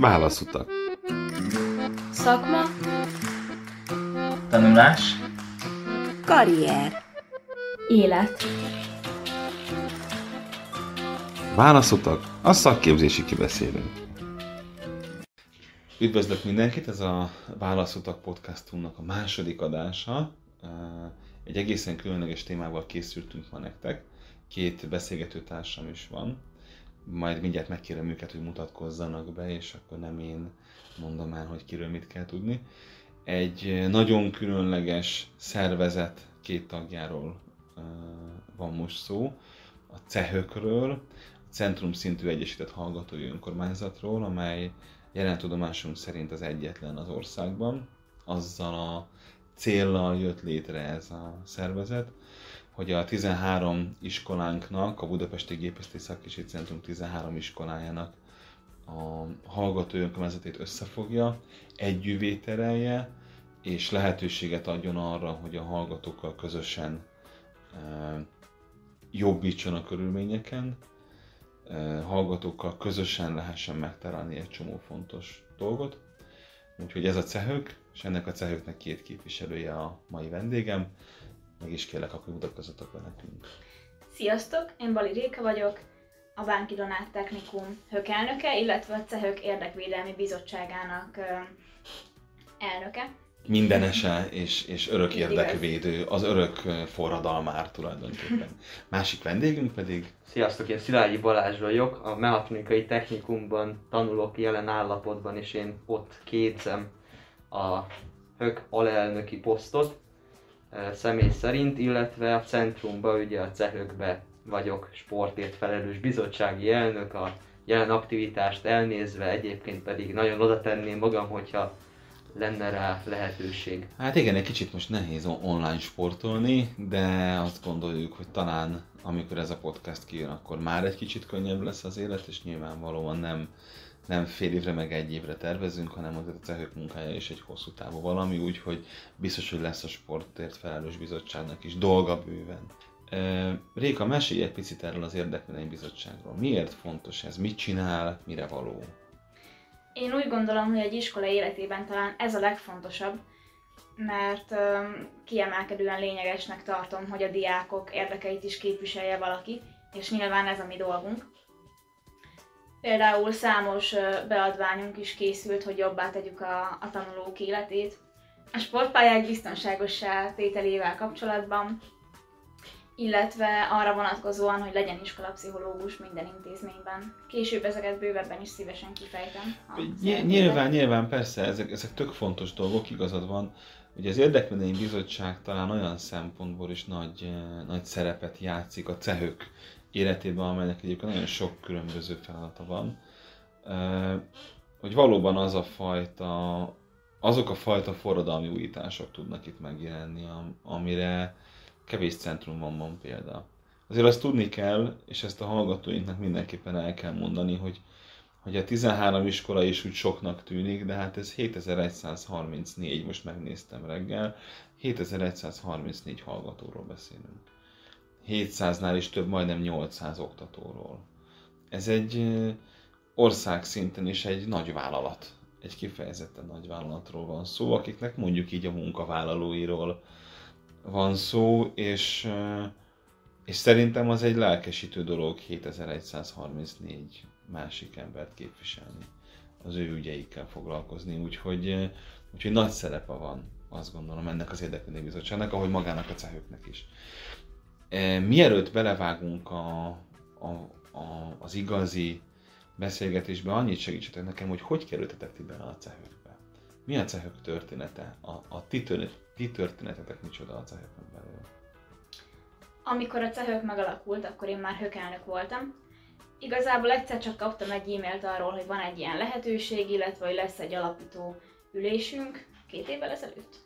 Válaszutak. Szakma, Tanulás. Karrier. élet. Válaszutak. A szakképzési kibeszélő. Üdvözlök mindenkit, ez a Válaszutak podcastunknak a második adása. Egy egészen különleges témával készültünk ma nektek. Két beszélgető társam is van. Majd mindjárt megkérem őket, hogy mutatkozzanak be, és akkor nem én mondom el, hogy kiről mit kell tudni. Egy nagyon különleges szervezet két tagjáról van most szó, a CEHÖK-ről, a Centrum Szintű Egyesített Hallgatói Önkormányzatról, amely jelen tudomásunk szerint az egyetlen az országban. Azzal a céllal jött létre ez a szervezet, hogy a 13 iskolánknak, a Budapesti Gépészeti Szakkísi Centrum 13 iskolájának a hallgató önkormányzatét összefogja, együvé terelje, és lehetőséget adjon arra, hogy a hallgatókkal közösen e, jobbítson a körülményeken, e, hallgatókkal közösen lehessen megtalálni egy csomó fontos dolgot. Úgyhogy ez a cehök, és ennek a cehöknek két képviselője a mai vendégem. Meg is kérlek, akkor mutatkozzatok be nekünk. Sziasztok, én Bali Réka vagyok, a Bánki Donát Technikum hökelnöke, illetve a CEHÖK Érdekvédelmi Bizottságának ö, elnöke. Mindenese és, és örök érdekvédő, az örök forradalmár tulajdonképpen. Másik vendégünk pedig Sziasztok, én Szilágyi Balázs vagyok, a Mechatronikai Technikumban tanulok jelen állapotban, és én ott képzem a HÖK alelnöki posztot személy szerint, illetve a centrumban, ugye a CEHÖK-be vagyok sportért felelős bizottsági elnök, a jelen aktivitást elnézve egyébként pedig nagyon oda tenném magam, hogyha lenne rá lehetőség. Hát igen, egy kicsit most nehéz on- online sportolni, de azt gondoljuk, hogy talán amikor ez a podcast kijön, akkor már egy kicsit könnyebb lesz az élet, és nyilvánvalóan nem, nem fél évre meg egy évre tervezünk, hanem azért a cehök munkája is egy hosszú távú valami, úgyhogy biztos, hogy lesz a sportért felelős bizottságnak is dolga bőven. Réka, mesélj egy picit erről az bizottságról. Miért fontos ez? Mit csinál? Mire való? Én úgy gondolom, hogy egy iskola életében talán ez a legfontosabb, mert kiemelkedően lényegesnek tartom, hogy a diákok érdekeit is képviselje valaki, és nyilván ez a mi dolgunk. Például számos beadványunk is készült, hogy jobbá tegyük a, a tanulók életét. A sportpályák biztonságossá tételével kapcsolatban, illetve arra vonatkozóan, hogy legyen iskolapszichológus minden intézményben. Később ezeket bővebben is szívesen kifejtem. Ny- nyilván, nyilván persze, ezek, ezek tök fontos dolgok, igazad van. Ugye az Érdekvédelmi Bizottság talán olyan szempontból is nagy, nagy szerepet játszik a cehök életében, amelynek egyébként nagyon sok különböző feladata van. Hogy valóban az a fajta, azok a fajta forradalmi újítások tudnak itt megjelenni, am- amire kevés centrumban van példa. Azért azt tudni kell, és ezt a hallgatóinknak mindenképpen el kell mondani, hogy hogy a 13 iskola is úgy soknak tűnik, de hát ez 7134, most megnéztem reggel, 7134 hallgatóról beszélünk. 700-nál is több, majdnem 800 oktatóról. Ez egy ország szinten is egy nagy vállalat, egy kifejezetten nagy vállalatról van szó, akiknek mondjuk így a munkavállalóiról van szó, és, és szerintem az egy lelkesítő dolog 7134 másik embert képviselni, az ő ügyeikkel foglalkozni, úgyhogy, úgyhogy nagy szerepe van, azt gondolom, ennek az Érdekvédelmi Bizottságnak, ahogy magának a cehőknek is. Mielőtt belevágunk a, a, a, az igazi beszélgetésbe, annyit segítsetek nekem, hogy hogy kerültetek ti bele a cehőkbe? Mi a cehők története? A, a ti, tör, ti történetetek micsoda a cehőkön belül? Amikor a cehők megalakult, akkor én már hökelnök voltam. Igazából egyszer csak kaptam egy e-mailt arról, hogy van egy ilyen lehetőség, illetve hogy lesz egy alapító ülésünk két évvel ezelőtt.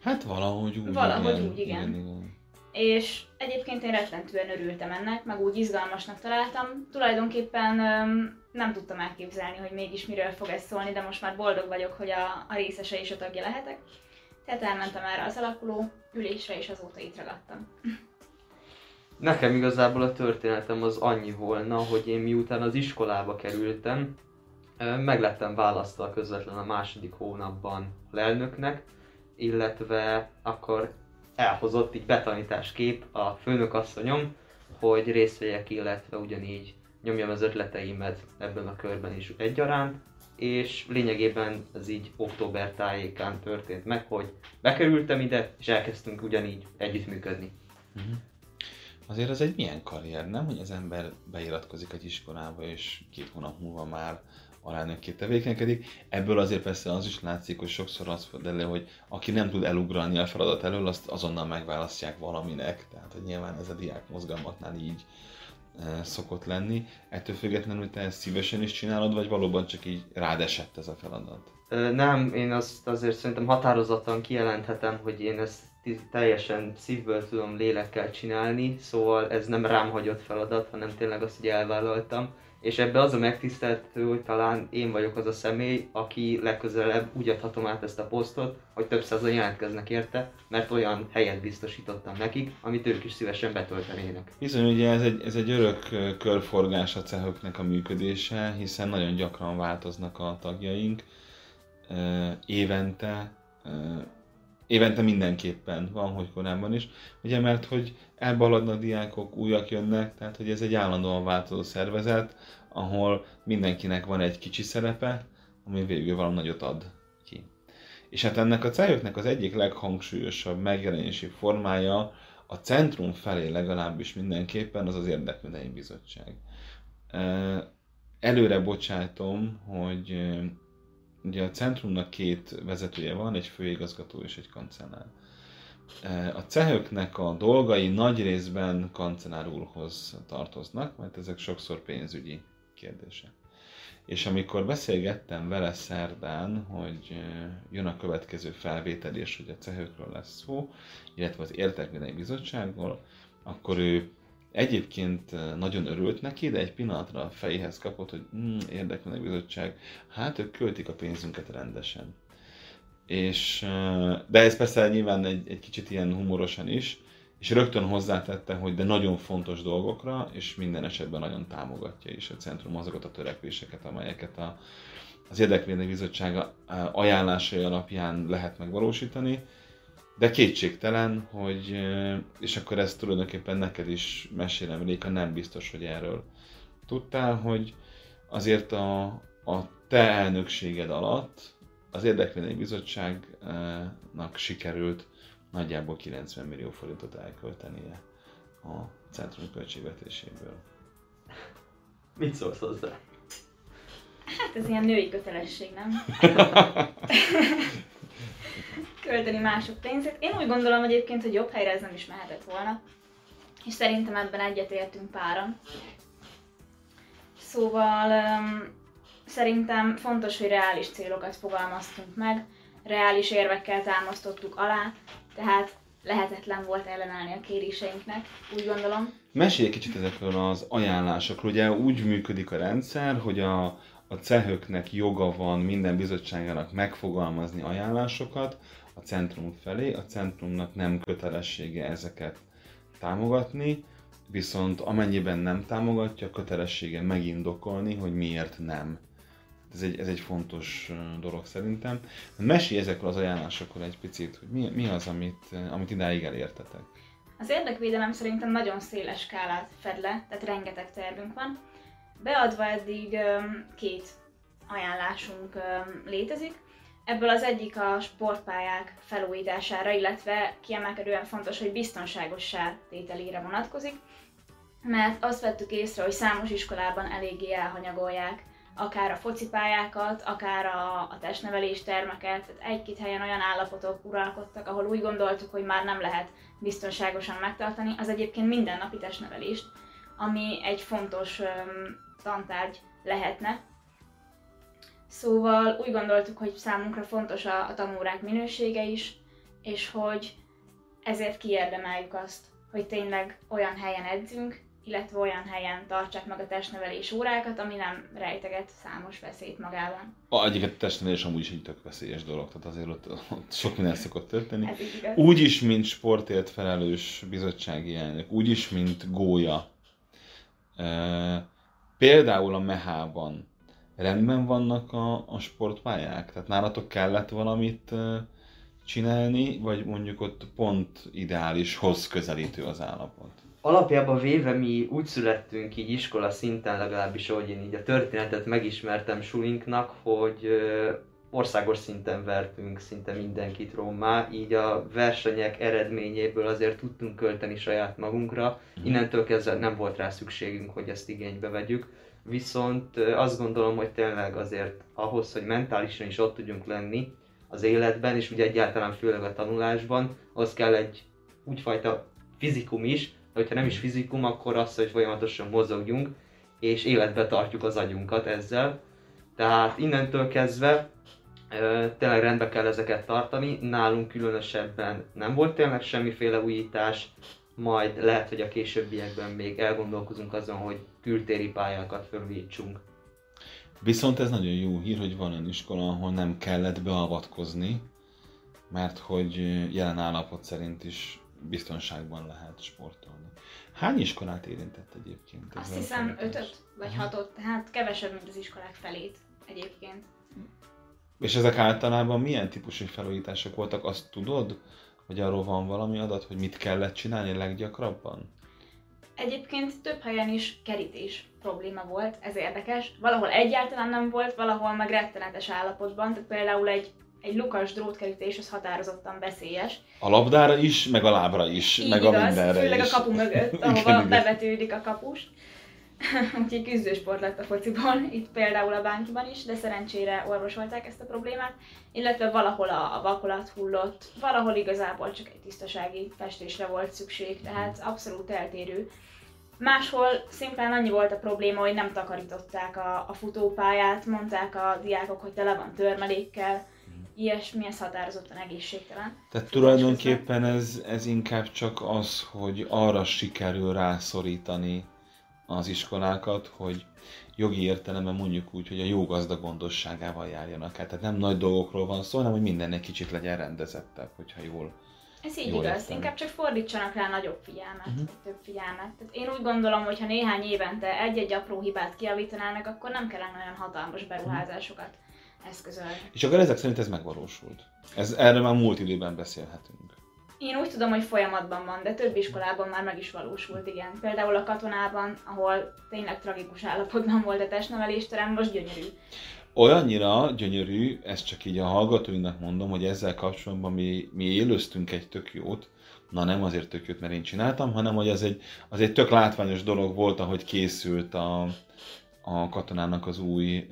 Hát valahogy úgy. Valahogy úgy, igen. igen, igen. És egyébként én rettentően örültem ennek, meg úgy izgalmasnak találtam. Tulajdonképpen nem tudtam elképzelni, hogy mégis miről fog ez szólni, de most már boldog vagyok, hogy a, a részese és a tagja lehetek. Tehát elmentem erre az alakuló ülésre, és azóta itt ragadtam. Nekem igazából a történetem az annyi volna, hogy én miután az iskolába kerültem, Ö, Meg lettem választva közvetlen a második hónapban lelnöknek, illetve akkor elhozott így betanításképp a főnökasszonyom, hogy részt vegyek, illetve ugyanígy nyomjam az ötleteimet ebben a körben is egyaránt, és lényegében ez így október tájékán történt meg, hogy bekerültem ide, és elkezdtünk ugyanígy együttműködni. Azért ez egy milyen karrier, nem? Hogy az ember beiratkozik egy iskolába, és két hónap múlva már alelnökként tevékenykedik. Ebből azért persze az is látszik, hogy sokszor az fordul elő, hogy aki nem tud elugrani a feladat elől, azt azonnal megválasztják valaminek. Tehát, hogy nyilván ez a diák mozgalmaknál így e, szokott lenni. Ettől függetlenül te ezt szívesen is csinálod, vagy valóban csak így rád esett ez a feladat? Nem, én azt azért szerintem határozottan kijelenthetem, hogy én ezt teljesen szívből tudom lélekkel csinálni, szóval ez nem rám hagyott feladat, hanem tényleg azt, hogy elvállaltam. És ebbe az a megtiszteltető, hogy talán én vagyok az a személy, aki legközelebb úgy adhatom át ezt a posztot, hogy több százan jelentkeznek érte, mert olyan helyet biztosítottam nekik, amit ők is szívesen betöltenének. Bizony, ugye ez egy, ez egy örök körforgás a cehöknek a működése, hiszen nagyon gyakran változnak a tagjaink. Évente, évente mindenképpen van, hogy korábban is. Ugye, mert hogy elbaladnak diákok, újak jönnek, tehát hogy ez egy állandóan változó szervezet, ahol mindenkinek van egy kicsi szerepe, ami végül valami nagyot ad ki. És hát ennek a cehöknek az egyik leghangsúlyosabb megjelenési formája a centrum felé legalábbis mindenképpen az az érdekvédelmi bizottság. Előre bocsátom, hogy ugye a centrumnak két vezetője van, egy főigazgató és egy kancellár. A cehöknek a dolgai nagy részben kancellár úrhoz tartoznak, mert ezek sokszor pénzügyi kérdések. És amikor beszélgettem vele szerdán, hogy jön a következő felvétel, és hogy a cehökről lesz szó, illetve az Értekvédelmi Bizottságról, akkor ő egyébként nagyon örült neki, de egy pillanatra a fejéhez kapott, hogy mm, Értekvédelmi Bizottság, hát ők költik a pénzünket rendesen. És, de ez persze nyilván egy, egy kicsit ilyen humorosan is, és rögtön hozzátette, hogy de nagyon fontos dolgokra, és minden esetben nagyon támogatja is a centrum azokat a törekvéseket, amelyeket a, az Érdekvédelmi Bizottsága ajánlásai alapján lehet megvalósítani, de kétségtelen, hogy, és akkor ezt tulajdonképpen neked is mesélem, Réka, nem biztos, hogy erről tudtál, hogy azért a, a te elnökséged alatt az Érdekvédelmi Bizottságnak sikerült nagyjából 90 millió forintot elköltenie a centrum költségvetéséből. Mit szólsz hozzá? Hát ez ilyen női kötelesség, nem? Költeni mások pénzét. Én úgy gondolom egyébként, hogy jobb helyre ez nem is mehetett volna. És szerintem ebben egyetértünk páran. Szóval um, szerintem fontos, hogy reális célokat fogalmaztunk meg, reális érvekkel támasztottuk alá, tehát lehetetlen volt ellenállni a kéréseinknek, úgy gondolom. Mesélj egy kicsit ezekről az ajánlásokról. Ugye úgy működik a rendszer, hogy a, a cehöknek joga van minden bizottságának megfogalmazni ajánlásokat a centrum felé, a centrumnak nem kötelessége ezeket támogatni, viszont amennyiben nem támogatja, kötelessége megindokolni, hogy miért nem. Ez egy, ez egy fontos dolog szerintem. Mesélj ezekről az ajánlásokról egy picit, hogy mi, mi az, amit, amit idáig elértetek. Az érdekvédelem szerintem nagyon széles skálát fed le, tehát rengeteg tervünk van. Beadva eddig két ajánlásunk létezik. Ebből az egyik a sportpályák felújítására, illetve kiemelkedően fontos, hogy biztonságossá tételére vonatkozik, mert azt vettük észre, hogy számos iskolában eléggé elhanyagolják akár a focipályákat, akár a, a testnevelés termeket, egy-két helyen olyan állapotok uralkodtak, ahol úgy gondoltuk, hogy már nem lehet biztonságosan megtartani, az egyébként mindennapi testnevelést, ami egy fontos öm, tantárgy lehetne. Szóval úgy gondoltuk, hogy számunkra fontos a, a tanórák minősége is, és hogy ezért kiérdemeljük azt, hogy tényleg olyan helyen edzünk, illetve olyan helyen tartsák meg a testnevelés órákat, ami nem rejteget számos veszélyt magában. A, egyiket a testnevelés amúgy is egy tök veszélyes dolog, tehát azért ott, ott sok minden szokott történni. Úgy is, mint sportért felelős bizottsági elnök, úgy is, mint gólya. E, például a Mehában rendben vannak a, a sportpályák? Tehát nálatok kellett valamit csinálni, vagy mondjuk ott pont ideálishoz közelítő az állapot? Alapjában véve mi úgy születtünk így iskola szinten legalábbis, ahogy én így a történetet megismertem sulinknak, hogy országos szinten vertünk szinte mindenkit rommá, így a versenyek eredményéből azért tudtunk költeni saját magunkra, innentől kezdve nem volt rá szükségünk, hogy ezt igénybe vegyük. Viszont azt gondolom, hogy tényleg azért ahhoz, hogy mentálisan is ott tudjunk lenni az életben, és ugye egyáltalán főleg a tanulásban, az kell egy úgyfajta fizikum is, hogyha nem is fizikum, akkor az, hogy folyamatosan mozogjunk, és életbe tartjuk az agyunkat ezzel. Tehát innentől kezdve tényleg rendbe kell ezeket tartani, nálunk különösebben nem volt tényleg semmiféle újítás, majd lehet, hogy a későbbiekben még elgondolkozunk azon, hogy kültéri pályákat fölújítsunk. Viszont ez nagyon jó hír, hogy van olyan iskola, ahol nem kellett beavatkozni, mert hogy jelen állapot szerint is biztonságban lehet sportolni. Hány iskolát érintett egyébként? Azt hiszem ötöt vagy hatot, tehát kevesebb, mint az iskolák felét egyébként. És ezek általában milyen típusú felújítások voltak, azt tudod? Vagy arról van valami adat, hogy mit kellett csinálni leggyakrabban? Egyébként több helyen is kerítés probléma volt, ez érdekes. Valahol egyáltalán nem volt, valahol meg rettenetes állapotban, tehát például egy, egy lukas drótkerítés az határozottan veszélyes. A labdára is, meg a lábra is, Így meg igaz, a mindenre főleg is. a kapu mögött, ahova igen. bevetődik a kapus. Úgyhogy küzdősport lett a fociból, itt például a bánkiban is, de szerencsére orvosolták ezt a problémát, illetve valahol a, a vakolat hullott, valahol igazából csak egy tisztasági festésre volt szükség, tehát abszolút eltérő. Máshol szimplán annyi volt a probléma, hogy nem takarították a, a futópályát, mondták a diákok, hogy tele van törmelékkel, ilyesmi, ez határozottan egészségtelen. Tehát tulajdonképpen ez, ez inkább csak az, hogy arra sikerül rászorítani az iskolákat, hogy jogi értelemben mondjuk úgy, hogy a jó gazda gondosságával járjanak el. Tehát nem nagy dolgokról van szó, hanem hogy minden egy kicsit legyen rendezettebb, hogyha jól. Ez így Jól igaz, értem. inkább csak fordítsanak rá nagyobb figyelmet, uh-huh. több figyelmet. Tehát én úgy gondolom, hogy ha néhány évente egy-egy apró hibát kiavítanának, akkor nem kellene olyan hatalmas beruházásokat eszközölni. És akkor ezek szerint ez megvalósult. Ez, erről már múlt időben beszélhetünk. Én úgy tudom, hogy folyamatban van, de több iskolában már meg is valósult, igen. Például a katonában, ahol tényleg tragikus állapotban volt a testnevelésterem, most gyönyörű. Olyannyira gyönyörű, ezt csak így a hallgatóinknak mondom, hogy ezzel kapcsolatban mi, mi élöztünk egy tök jót, na nem azért tök jót, mert én csináltam, hanem hogy az egy, az egy tök látványos dolog volt, ahogy készült a, a katonának az új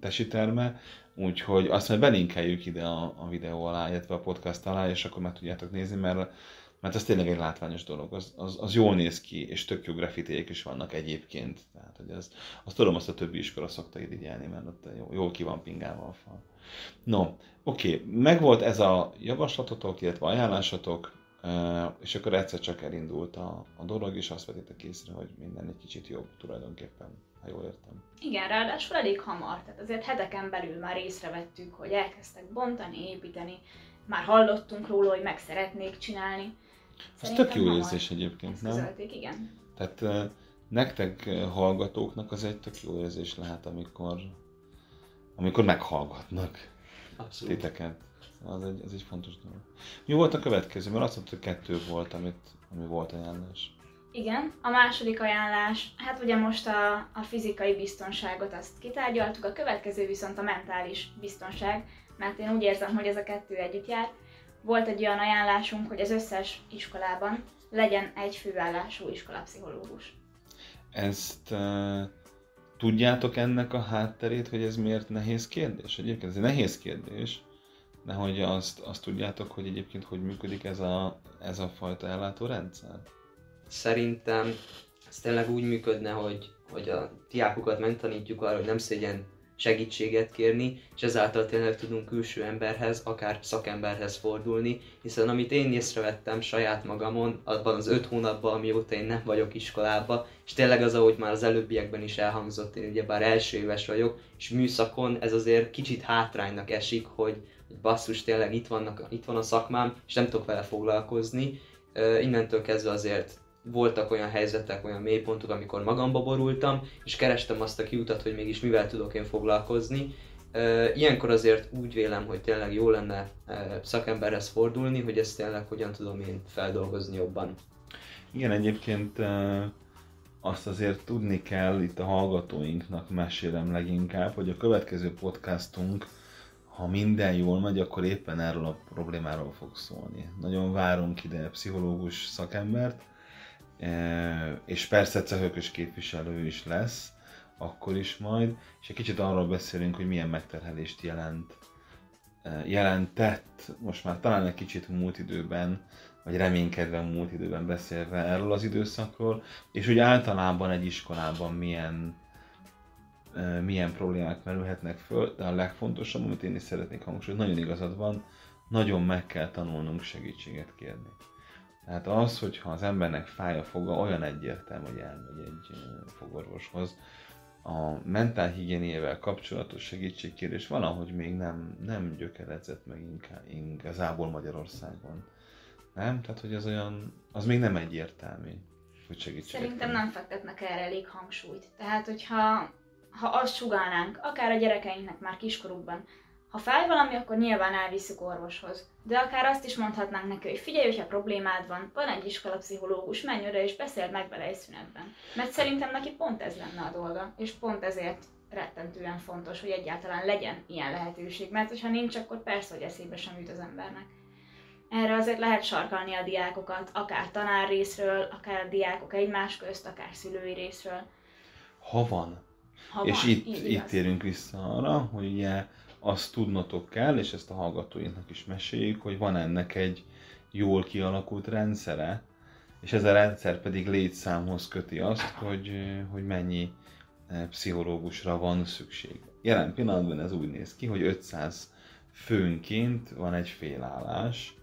tesiterme, úgyhogy azt majd belinkeljük ide a, a videó alá, illetve a podcast alá, és akkor meg tudjátok nézni, mert, mert ez tényleg egy látványos dolog, az, az, az jól néz ki, és tök jó grafiték is vannak egyébként, tehát hogy ez, azt tudom, azt a többi iskola szokta irigyelni, mert ott jó, jól ki van pingálva a fal. No, oké, okay. megvolt ez a javaslatotok, illetve ajánlásotok, és akkor egyszer csak elindult a, a dolog, és azt vettétek észre, hogy minden egy kicsit jobb tulajdonképpen, ha jól értem. Igen, ráadásul elég hamar, tehát azért heteken belül már észrevettük, hogy elkezdtek bontani, építeni, már hallottunk róla, hogy meg szeretnék csinálni. Ez tök jó érzés egyébként, nem? igen. Tehát eh, nektek hallgatóknak az egy tök jó érzés lehet, amikor, amikor meghallgatnak Abszolút. titeket. Az egy, ez egy fontos dolog. Mi volt a következő? Mert azt mondtad, hogy kettő volt, amit, ami volt ajánlás. Igen, a második ajánlás, hát ugye most a, a fizikai biztonságot azt kitárgyaltuk, a következő viszont a mentális biztonság, mert én úgy érzem, hogy ez a kettő együtt jár. Volt egy olyan ajánlásunk, hogy az összes iskolában legyen egy főállású iskolapszichológus. Ezt uh, tudjátok ennek a hátterét, hogy ez miért nehéz kérdés? Egyébként ez egy nehéz kérdés, de hogy azt, azt tudjátok, hogy egyébként hogy működik ez a, ez a fajta ellátórendszer? Szerintem ez tényleg úgy működne, hogy, hogy a diákokat megtanítjuk arra, hogy nem szégyen segítséget kérni, és ezáltal tényleg tudunk külső emberhez, akár szakemberhez fordulni, hiszen amit én észrevettem saját magamon, abban az öt hónapban, amióta én nem vagyok iskolába, és tényleg az, ahogy már az előbbiekben is elhangzott, én ugyebár első éves vagyok, és műszakon ez azért kicsit hátránynak esik, hogy, hogy basszus, tényleg itt, vannak, itt van a szakmám, és nem tudok vele foglalkozni, innentől kezdve azért voltak olyan helyzetek, olyan mélypontok, amikor magamba borultam, és kerestem azt a kiutat, hogy mégis mivel tudok én foglalkozni. Ilyenkor azért úgy vélem, hogy tényleg jó lenne szakemberhez fordulni, hogy ezt tényleg hogyan tudom én feldolgozni jobban. Igen, egyébként azt azért tudni kell itt a hallgatóinknak mesélem leginkább, hogy a következő podcastunk, ha minden jól megy, akkor éppen erről a problémáról fog szólni. Nagyon várunk ide pszichológus szakembert, és persze cehökös képviselő is lesz, akkor is majd, és egy kicsit arról beszélünk, hogy milyen megterhelést jelent, jelentett, most már talán egy kicsit múlt időben vagy reménykedve múlt időben beszélve erről az időszakról, és úgy általában egy iskolában milyen, milyen problémák merülhetnek föl, de a legfontosabb, amit én is szeretnék hangsúlyozni, nagyon igazad van, nagyon meg kell tanulnunk segítséget kérni. Tehát az, hogyha az embernek fáj a foga, olyan egyértelmű, hogy elmegy egy fogorvoshoz. A mentálhigiéniével kapcsolatos segítségkérés valahogy még nem, nem gyökeredzett meg inkább, igazából Magyarországon. Nem? Tehát, hogy az olyan, az még nem egyértelmű, hogy segítséget Szerintem nem fektetnek erre elég hangsúlyt. Tehát, hogyha ha azt sugálnánk, akár a gyerekeinknek már kiskorukban, ha fáj valami, akkor nyilván elviszük orvoshoz. De akár azt is mondhatnánk neki, hogy figyelj, hogyha problémád van, van egy iskolapszichológus, menj oda és beszéld meg vele egy szünetben. Mert szerintem neki pont ez lenne a dolga, és pont ezért rettentően fontos, hogy egyáltalán legyen ilyen lehetőség, mert hogyha nincs, akkor persze, hogy eszébe sem jut az embernek erre azért lehet sarkalni a diákokat, akár tanár részről, akár diákok egymás közt, akár szülői részről. Ha van. Ha és van, itt, itt térünk vissza arra, hogy ugye azt tudnotok kell, és ezt a hallgatóinknak is meséljük, hogy van ennek egy jól kialakult rendszere, és ez a rendszer pedig létszámhoz köti azt, hogy, hogy mennyi pszichológusra van szükség. Jelen pillanatban ez úgy néz ki, hogy 500 főnként van egy félállás,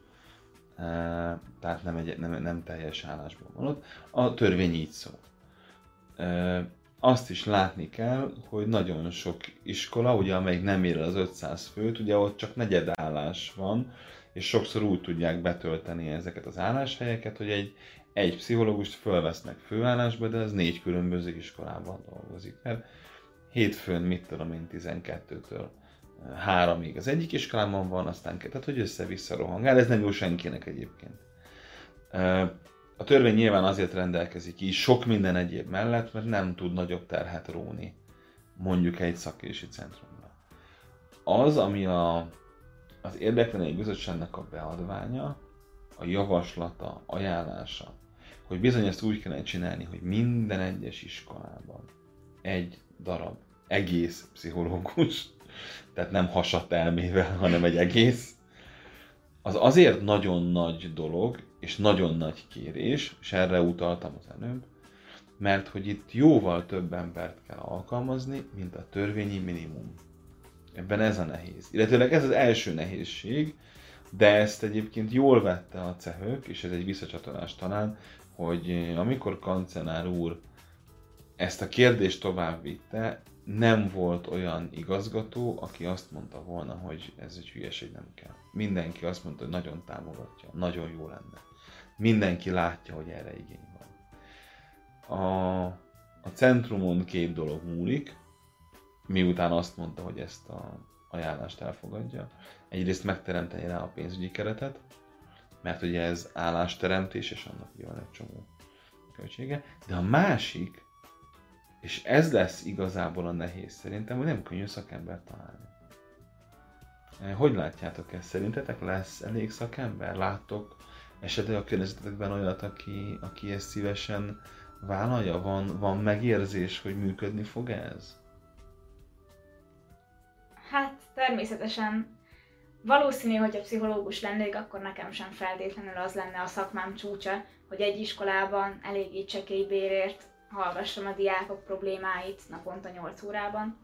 tehát nem, egy, nem, nem teljes állásban van ott. A törvény így szól. Azt is látni kell, hogy nagyon sok iskola, ugye amelyik nem ér az 500 főt, ugye ott csak negyed állás van, és sokszor úgy tudják betölteni ezeket az álláshelyeket, hogy egy, egy pszichológust fölvesznek főállásba, de ez négy különböző iskolában dolgozik. Mert hétfőn, mit tudom én, 12-től háromig az egyik iskolában van, aztán tehát hogy össze-vissza rohangál, ez nem jó senkinek egyébként. A törvény nyilván azért rendelkezik így sok minden egyéb mellett, mert nem tud nagyobb terhet róni mondjuk egy szakkérési centrumra. Az, ami a, az érdeklenei bizottságnak a beadványa, a javaslata, ajánlása, hogy bizony ezt úgy kellene csinálni, hogy minden egyes iskolában egy darab egész pszichológus tehát nem hasat elmével, hanem egy egész, az azért nagyon nagy dolog, és nagyon nagy kérés, és erre utaltam az előbb, mert hogy itt jóval több embert kell alkalmazni, mint a törvényi minimum. Ebben ez a nehéz. Illetőleg ez az első nehézség, de ezt egyébként jól vette a cehök, és ez egy visszacsatolás talán, hogy amikor kancenár úr ezt a kérdést tovább vitte, nem volt olyan igazgató, aki azt mondta volna, hogy ez egy hülyeség nem kell. Mindenki azt mondta, hogy nagyon támogatja, nagyon jó lenne. Mindenki látja, hogy erre igény van. A, a centrumon két dolog múlik, miután azt mondta, hogy ezt a ajánlást elfogadja. Egyrészt megteremteni rá a pénzügyi keretet, mert ugye ez állásteremtés, és annak van egy csomó költsége. De a másik, és ez lesz igazából a nehéz szerintem, hogy nem könnyű szakember találni. Eh, hogy látjátok ezt? Szerintetek lesz elég szakember? Láttok esetleg a környezetekben olyat, aki, aki ezt szívesen vállalja? Van, van megérzés, hogy működni fog ez? Hát természetesen valószínű, hogy a pszichológus lennék, akkor nekem sem feltétlenül az lenne a szakmám csúcsa, hogy egy iskolában eléggé csekély bérért hallgassam a diákok problémáit naponta 8 órában.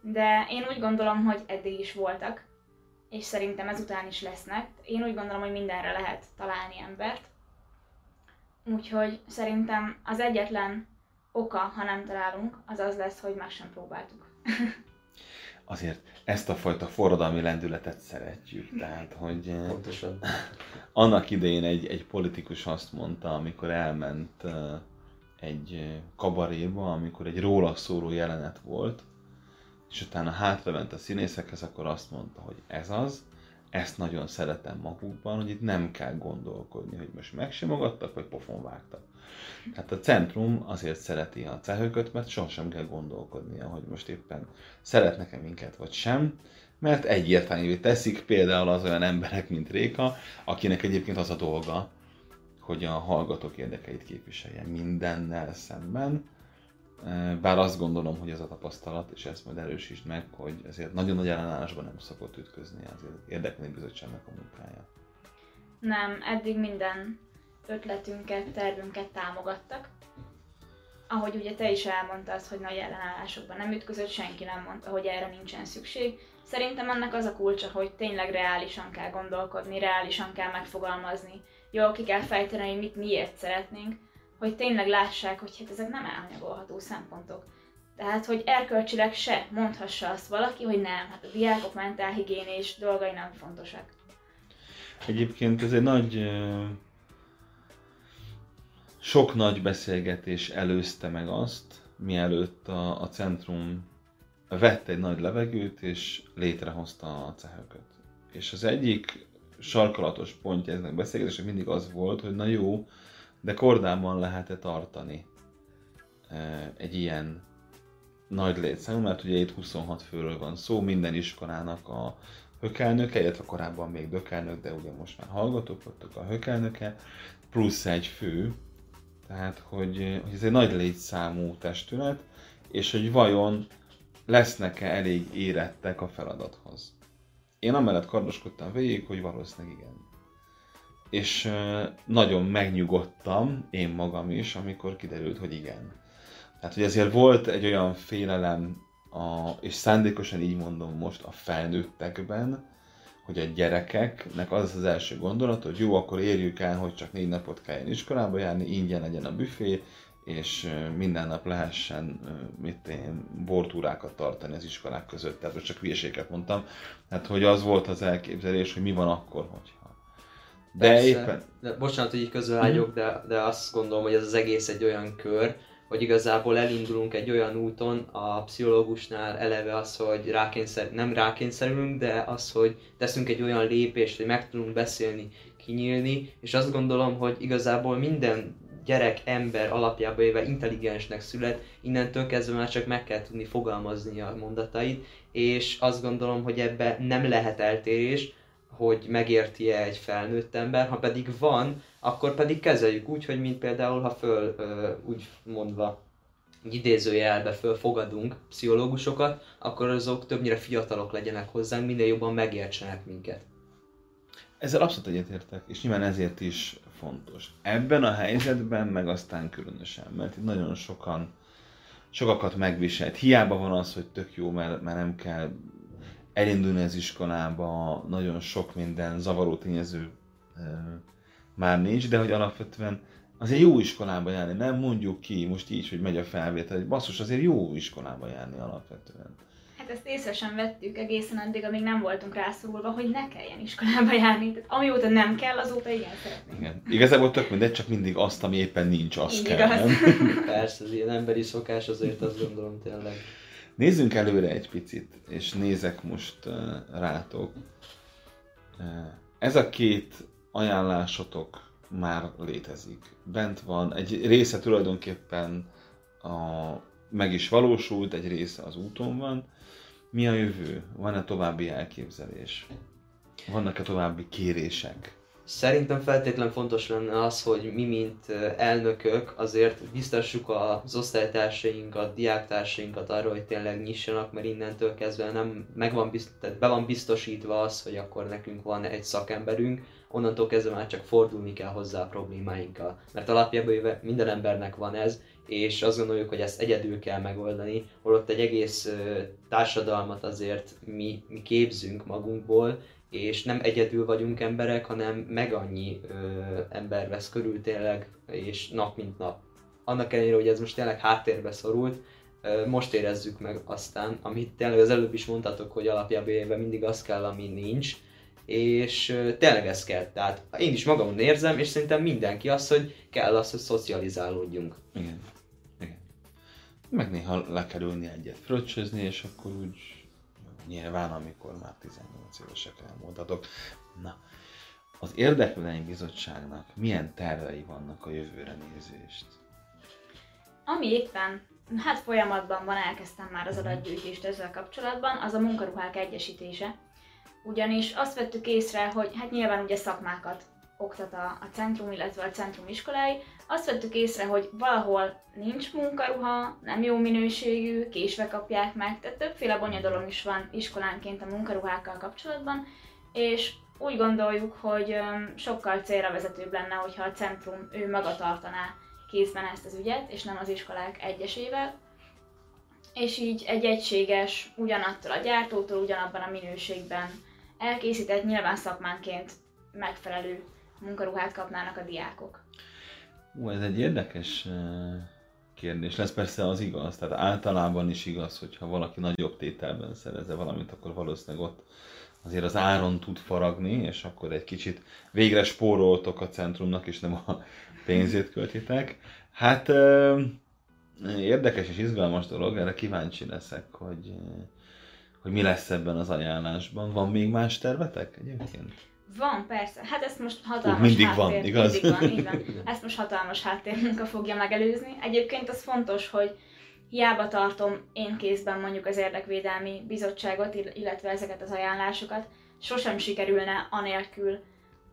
De én úgy gondolom, hogy eddig is voltak, és szerintem ezután is lesznek. Én úgy gondolom, hogy mindenre lehet találni embert. Úgyhogy szerintem az egyetlen oka, ha nem találunk, az az lesz, hogy meg sem próbáltuk. azért ezt a fajta forradalmi lendületet szeretjük. Tehát, hogy eh, Pontosan. annak idején egy, egy politikus azt mondta, amikor elment eh, egy eh, kabaréba, amikor egy róla szóló jelenet volt, és utána hátrament a színészekhez, akkor azt mondta, hogy ez az, ezt nagyon szeretem magukban, hogy itt nem kell gondolkodni, hogy most megsimogattak, vagy pofon vágtak. Tehát a centrum azért szereti a cehököt, mert sohasem kell gondolkodnia, hogy most éppen szeretnek-e minket, vagy sem, mert egyértelművé teszik például az olyan emberek, mint Réka, akinek egyébként az a dolga, hogy a hallgatók érdekeit képviselje mindennel szemben, bár azt gondolom, hogy ez a tapasztalat, és ezt majd erősítsd meg, hogy ezért nagyon nagy ellenállásban nem szokott ütközni az érdeklődő bizottságnak a munkája. Nem, eddig minden ötletünket, tervünket támogattak. Ahogy ugye te is elmondtad, hogy nagy ellenállásokban nem ütközött, senki nem mondta, hogy erre nincsen szükség. Szerintem ennek az a kulcsa, hogy tényleg reálisan kell gondolkodni, reálisan kell megfogalmazni, jól ki kell fejteni, hogy mit miért szeretnénk, hogy tényleg lássák, hogy hát ezek nem elhanyagolható szempontok. Tehát, hogy erkölcsileg se mondhassa azt valaki, hogy nem, hát a diákok mentálhigiénés dolgai nem fontosak. Egyébként ez egy nagy, sok nagy beszélgetés előzte meg azt, mielőtt a, a centrum vett egy nagy levegőt és létrehozta a cehököt. És az egyik sarkalatos pontja eznek a beszélgetésnek mindig az volt, hogy na jó, de kordában lehet-e tartani egy ilyen nagy létszámú, mert ugye itt 26 főről van szó, minden iskolának a hökelnöke, illetve korábban még dökelnök, de ugye most már hallgatók voltak a hökelnöke, plusz egy fő, tehát hogy, hogy ez egy nagy létszámú testület, és hogy vajon lesznek-e elég érettek a feladathoz. Én amellett kardoskodtam végig, hogy valószínűleg igen és nagyon megnyugodtam, én magam is, amikor kiderült, hogy igen. Tehát, hogy ezért volt egy olyan félelem, a, és szándékosan így mondom most, a felnőttekben, hogy a gyerekeknek az az első gondolat, hogy jó, akkor érjük el, hogy csak négy napot kelljen iskolába járni, ingyen legyen a büfé, és minden nap lehessen mit én, bortúrákat tartani az iskolák között. Tehát most csak hülyeséget mondtam. Hát, hogy az volt az elképzelés, hogy mi van akkor, hogy de Persze, éppen... De, bocsánat, hogy így közbeálljuk, mm. de, de azt gondolom, hogy ez az egész egy olyan kör, hogy igazából elindulunk egy olyan úton, a pszichológusnál eleve az, hogy rákényszer, nem rákényszerülünk, de az, hogy teszünk egy olyan lépést, hogy meg tudunk beszélni, kinyílni, és azt gondolom, hogy igazából minden gyerek, ember alapjába éve intelligensnek szület, innentől kezdve már csak meg kell tudni fogalmazni a mondatait, és azt gondolom, hogy ebbe nem lehet eltérés, hogy megérti-e egy felnőtt ember, ha pedig van, akkor pedig kezeljük úgy, hogy mint például, ha föl, úgy mondva, idézőjelbe fölfogadunk pszichológusokat, akkor azok többnyire fiatalok legyenek hozzánk, minél jobban megértsenek minket. Ezzel abszolút egyetértek, és nyilván ezért is fontos. Ebben a helyzetben meg aztán különösen, mert itt nagyon sokan, sokakat megviselt. Hiába van az, hogy tök jó, mert, mert nem kell elindulni az iskolába, nagyon sok minden zavaró tényező már nincs, de hogy alapvetően azért jó iskolába járni, nem mondjuk ki most így, hogy megy a felvétel, hogy basszus, azért jó iskolába járni alapvetően. Hát ezt észre sem vettük egészen addig, amíg nem voltunk rászorulva, hogy ne kelljen iskolába járni. Tehát amióta nem kell, azóta igen szeretnénk. Igen. Igazából tök mindegy, csak mindig azt, ami éppen nincs, azt kell, igaz. nem? Persze, az ilyen emberi szokás azért azt gondolom tényleg. Nézzünk előre egy picit, és nézek most uh, rátok. Uh, ez a két ajánlásotok már létezik. Bent van, egy része tulajdonképpen a, meg is valósult, egy része az úton van. Mi a jövő? Van-e további elképzelés? Vannak-e további kérések? Szerintem feltétlen fontos lenne az, hogy mi, mint elnökök, azért biztosuk az osztálytársainkat, diáktársainkat arra, hogy tényleg nyissanak, mert innentől kezdve nem, meg van tehát be van biztosítva az, hogy akkor nekünk van egy szakemberünk, onnantól kezdve már csak fordulni kell hozzá a problémáinkkal. Mert alapjában minden embernek van ez, és azt gondoljuk, hogy ezt egyedül kell megoldani, holott egy egész társadalmat azért mi, mi képzünk magunkból, és nem egyedül vagyunk emberek, hanem meg annyi ö, ember vesz körül tényleg, és nap mint nap. Annak ellenére, hogy ez most tényleg háttérbe szorult, Ö, Most érezzük meg aztán, amit tényleg az előbb is mondtatok, hogy alapjában éve mindig az kell, ami nincs, és ö, tényleg ez kell. Tehát én is magamon érzem, és szerintem mindenki az, hogy kell az, hogy szocializálódjunk. Igen. Igen. Meg néha le kell ülni egyet fröccsözni, és akkor úgy nyilván, amikor már 18 évesek elmondhatok. Na, az Érdekvédelmi Bizottságnak milyen tervei vannak a jövőre nézést? Ami éppen, hát folyamatban van, elkezdtem már az adatgyűjtést ezzel kapcsolatban, az a munkaruhák egyesítése. Ugyanis azt vettük észre, hogy hát nyilván ugye szakmákat oktat a, a centrum, illetve a centrum iskolái, azt vettük észre, hogy valahol nincs munkaruha, nem jó minőségű, késve kapják meg, tehát többféle bonyodalom is van iskolánként a munkaruhákkal kapcsolatban, és úgy gondoljuk, hogy sokkal célra vezetőbb lenne, hogyha a centrum ő maga tartaná kézben ezt az ügyet, és nem az iskolák egyesével. És így egy egységes, ugyanattól a gyártótól, ugyanabban a minőségben elkészített, nyilván szakmánként megfelelő munkaruhát kapnának a diákok. Ú, ez egy érdekes eh, kérdés lesz, persze az igaz, tehát általában is igaz, hogyha valaki nagyobb tételben szereze valamit, akkor valószínűleg ott azért az áron tud faragni, és akkor egy kicsit végre spóroltok a centrumnak, és nem a pénzét költitek. Hát eh, érdekes és izgalmas dolog, erre kíváncsi leszek, hogy, eh, hogy mi lesz ebben az ajánlásban. Van még más tervetek egyébként? Van, persze. Hát ezt most hatalmas Úgy mindig háttér, van, igaz? Mindig van, így van. Ezt most hatalmas háttérmunka fogja megelőzni. Egyébként az fontos, hogy hiába tartom én kézben mondjuk az érdekvédelmi bizottságot, ill- illetve ezeket az ajánlásokat, sosem sikerülne anélkül,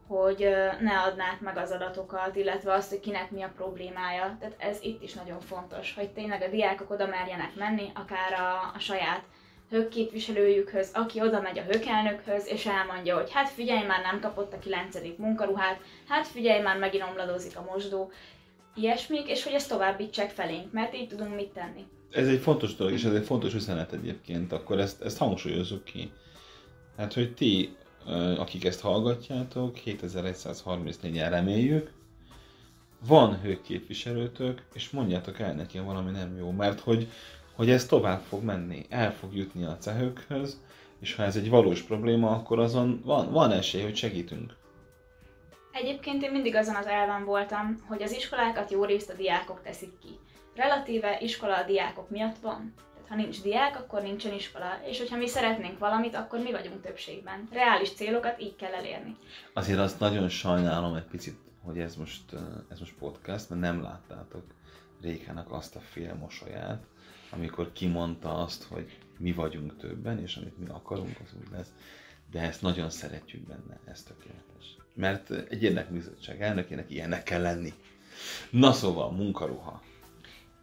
hogy ne adnák meg az adatokat, illetve azt, hogy kinek mi a problémája. Tehát ez itt is nagyon fontos, hogy tényleg a diákok oda merjenek menni, akár a, a saját hők képviselőjükhöz, aki oda megy a hökelnökhöz, és elmondja, hogy hát figyelj, már nem kapott a kilencedik munkaruhát, hát figyelj, már megint omladozik a mosdó, ilyesmik, és hogy ezt továbbítsák felénk, mert így tudunk mit tenni. Ez egy fontos dolog, és ez egy fontos üzenet egyébként, akkor ezt, ezt hangsúlyozzuk ki. Hát, hogy ti, akik ezt hallgatjátok, 7134-en reméljük, van hőképviselőtök, és mondjátok el neki, valami nem jó, mert hogy, hogy ez tovább fog menni, el fog jutni a cehökhöz, és ha ez egy valós probléma, akkor azon van, van esély, hogy segítünk. Egyébként én mindig azon az elven voltam, hogy az iskolákat jó részt a diákok teszik ki. Relatíve iskola a diákok miatt van. Tehát ha nincs diák, akkor nincsen iskola, és hogyha mi szeretnénk valamit, akkor mi vagyunk többségben. Reális célokat így kell elérni. Azért azt nagyon sajnálom egy picit, hogy ez most, ö, ez most podcast, mert nem láttátok Rékának azt a fél mosolyát, amikor kimondta azt, hogy mi vagyunk többen, és amit mi akarunk, az úgy lesz. De ezt nagyon szeretjük benne, ez tökéletes. Mert egy érdekbizottság elnökének ilyennek kell lenni. Na szóval, munkaruha.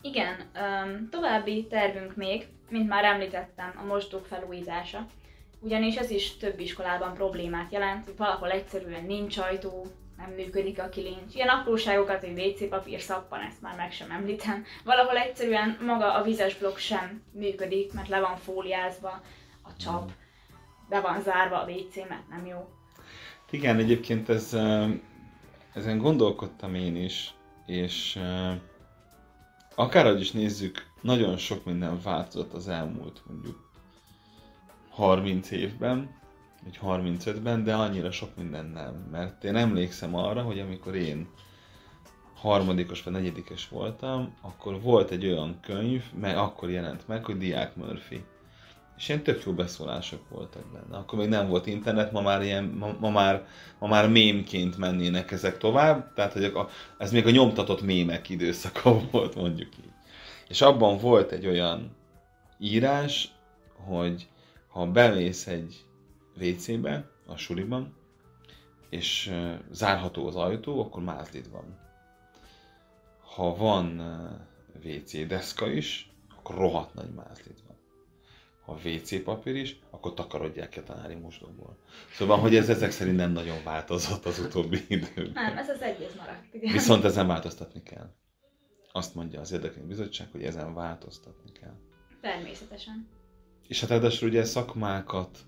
Igen, további tervünk még, mint már említettem, a mosdók felújítása. Ugyanis ez is több iskolában problémát jelent, valahol egyszerűen nincs ajtó, működik a kilincs. Ilyen apróságokat, hogy WC papír, szappan, ezt már meg sem említem. Valahol egyszerűen maga a vizes blokk sem működik, mert le van fóliázva a csap, be van zárva a WC, mert nem jó. Igen, egyébként ez, ezen gondolkodtam én is, és akárhogy is nézzük, nagyon sok minden változott az elmúlt mondjuk 30 évben, vagy 35-ben, de annyira sok minden nem. Mert én emlékszem arra, hogy amikor én harmadikos vagy negyedikes voltam, akkor volt egy olyan könyv, mely akkor jelent meg, hogy Diák Murphy. És ilyen tök jó beszólások voltak benne. Akkor még nem volt internet, ma már, ilyen, ma, ma már, ma már mémként mennének ezek tovább, tehát hogy a, ez még a nyomtatott mémek időszaka volt, mondjuk így. És abban volt egy olyan írás, hogy ha bemész egy WC-be, a suliban, és zárható az ajtó, akkor mázlid van. Ha van WC deszka is, akkor rohadt nagy mázlid van. Ha WC papír is, akkor takarodják ki a tanári mosdóból. Szóval, hogy ez ezek szerint nem nagyon változott az utóbbi időben. Nem, ez az egy, ez maradt. Igen. Viszont ezen változtatni kell. Azt mondja az Érdekelt Bizottság, hogy ezen változtatni kell. Természetesen. És hát ráadásul ugye szakmákat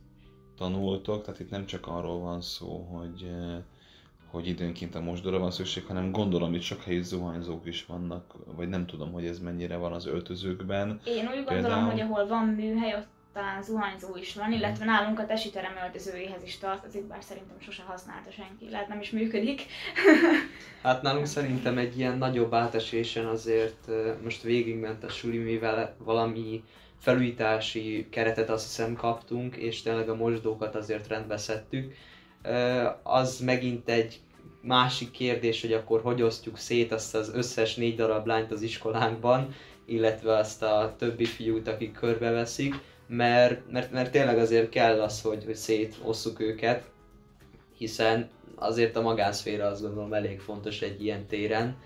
tanultok, tehát itt nem csak arról van szó, hogy, eh, hogy időnként a mosdóra van szükség, hanem gondolom, itt sok helyi zuhanyzók is vannak, vagy nem tudom, hogy ez mennyire van az öltözőkben. Én úgy gondolom, Például- hogy ahol van műhely, ott talán zuhanyzó is van, illetve nálunk a tesiterem öltözőjéhez is tartozik, bár szerintem sose használta senki, lehet nem is működik. Hát nálunk szerintem egy ilyen nagyobb átesésen azért ö, most végigment a suli, mivel valami felújítási keretet azt hiszem kaptunk, és tényleg a mosdókat azért rendbe szedtük. Az megint egy másik kérdés, hogy akkor hogy osztjuk szét azt az összes négy darab lányt az iskolánkban, illetve azt a többi fiút, akik körbeveszik, mert, mert, mert tényleg azért kell az, hogy, hogy szétosszuk őket, hiszen azért a magánszféra azt gondolom elég fontos egy ilyen téren,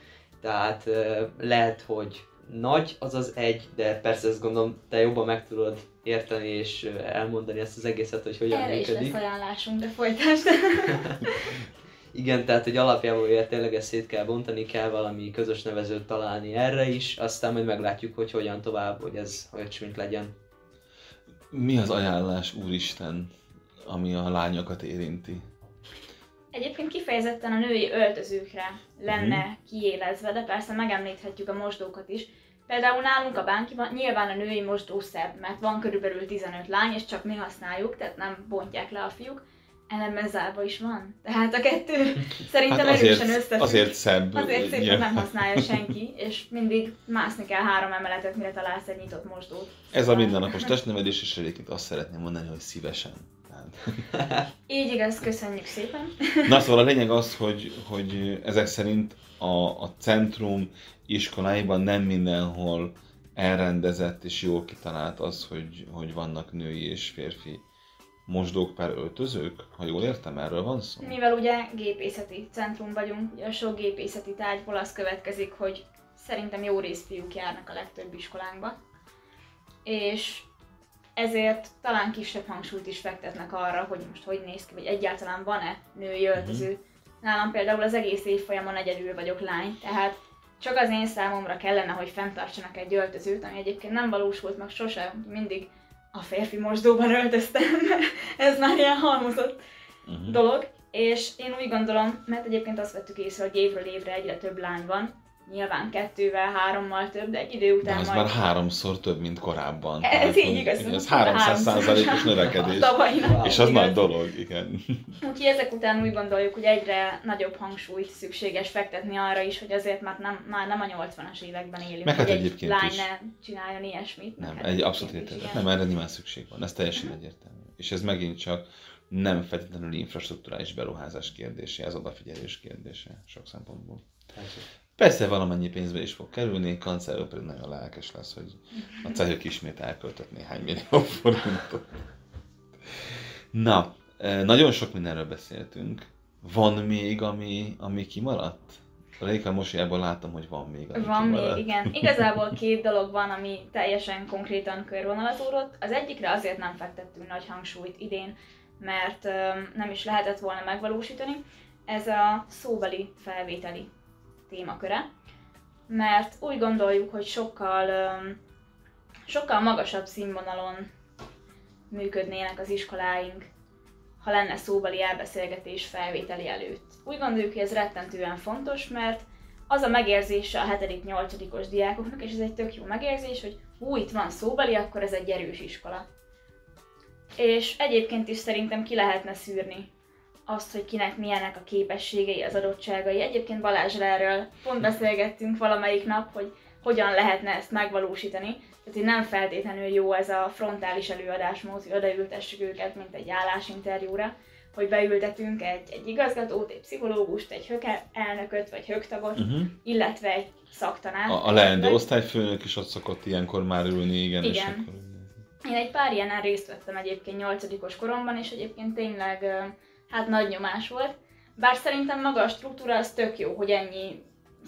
tehát lehet, hogy nagy az az egy, de persze ezt gondolom te jobban meg tudod érteni és elmondani ezt az egészet, hogy hogyan Erre is működik. lesz ajánlásunk, de folytasd. Igen, tehát hogy alapjából ugye tényleg ezt szét kell bontani, kell valami közös nevezőt találni erre is, aztán majd meglátjuk, hogy hogyan tovább, hogy ez olyasmint legyen. Mi az ajánlás, úristen, ami a lányokat érinti? Egyébként kifejezetten a női öltözőkre lenne kiélezve, de persze megemlíthetjük a mosdókat is. Például nálunk a bánkiban nyilván a női mosdó szebb, mert van körülbelül 15 lány, és csak mi használjuk, tehát nem bontják le a fiúk. Ellenben zárva is van. Tehát a kettő szerintem Hát erősen azért, összefügg. azért szebb. Azért szépen ugye. nem használja senki, és mindig mászni kell három emeletet, mire találsz egy nyitott mosdót. Ez a mindennapos testnevelés, és egyébként azt szeretném mondani, hogy szívesen. Így igaz, köszönjük szépen. Na szóval a lényeg az, hogy, hogy ezek szerint a, a centrum iskoláiban nem mindenhol elrendezett és jól kitalált az, hogy, hogy vannak női és férfi mosdók per öltözők, ha jól értem, erről van szó? Mivel ugye gépészeti centrum vagyunk, ugye a sok gépészeti tárgyból az következik, hogy szerintem jó rész fiúk járnak a legtöbb iskolánkba. És ezért talán kisebb hangsúlyt is fektetnek arra, hogy most hogy néz ki, vagy egyáltalán van-e női öltöző. Nálam például az egész évfolyamon egyedül vagyok lány, tehát csak az én számomra kellene, hogy fenntartsanak egy öltözőt, ami egyébként nem valósult meg sosem, mindig a férfi mosdóban öltöztem, ez már ilyen halmozott Uh-huh. dolog, és én úgy gondolom, mert egyébként azt vettük észre, hogy évről évre egyre több lány van, nyilván kettővel, hárommal több, de egy idő De után az majd... már háromszor több, mint korábban. Ez Tehát, így igaz. Ez 300 százalékos növekedés. A tavalynak. És az igaz. nagy dolog, igen. Úgyhogy ezek után úgy gondoljuk, hogy egyre nagyobb hangsúlyt szükséges fektetni arra is, hogy azért már nem, már nem a 80-as években élünk, Meg hát hogy egy egyébként lány is. ne csináljon ilyesmit. Nem, hát egy abszolút egyébként is, értelme. igen. Nem, erre nyilván szükség van. Ez teljesen egyértelmű. És ez megint csak nem feltétlenül infrastruktúrális beruházás kérdése, ez odafigyelés kérdése sok szempontból. Persze valamennyi pénzbe is fog kerülni, kancelló pedig nagyon lelkes lesz, hogy a cehők ismét elköltött néhány millió forintot. Na, nagyon sok mindenről beszéltünk. Van még, ami, ami kimaradt? Réka mosolyából látom, hogy van még, ami Van kimaradt. még, igen. Igazából két dolog van, ami teljesen konkrétan körvonalazódott. Az egyikre azért nem fektettünk nagy hangsúlyt idén, mert nem is lehetett volna megvalósítani. Ez a szóbeli felvételi témaköre. Mert úgy gondoljuk, hogy sokkal, sokkal magasabb színvonalon működnének az iskoláink, ha lenne szóbeli elbeszélgetés felvételi előtt. Úgy gondoljuk, hogy ez rettentően fontos, mert az a megérzése a 7.-8-os diákoknak, és ez egy tök jó megérzés, hogy hú, itt van szóbeli, akkor ez egy erős iskola. És egyébként is szerintem ki lehetne szűrni azt, hogy kinek milyenek a képességei, az adottságai. Egyébként Balázsra erről pont beszélgettünk valamelyik nap, hogy hogyan lehetne ezt megvalósítani. Tehát, hogy nem feltétlenül jó ez a frontális előadásmód, hogy odaültessük őket, mint egy állásinterjúra, hogy beültetünk egy, egy igazgatót, egy pszichológust, egy hök elnököt, vagy högtagot, Uh-huh. illetve egy szaktanárt. A, a leendő osztályfőnök is ott szokott ilyenkor már ülni, igen. És Igen. akkor... Én egy pár ilyenen részt vettem egyébként nyolcadikos koromban, és egyébként tényleg hát nagy nyomás volt. Bár szerintem maga a struktúra az tök jó, hogy ennyi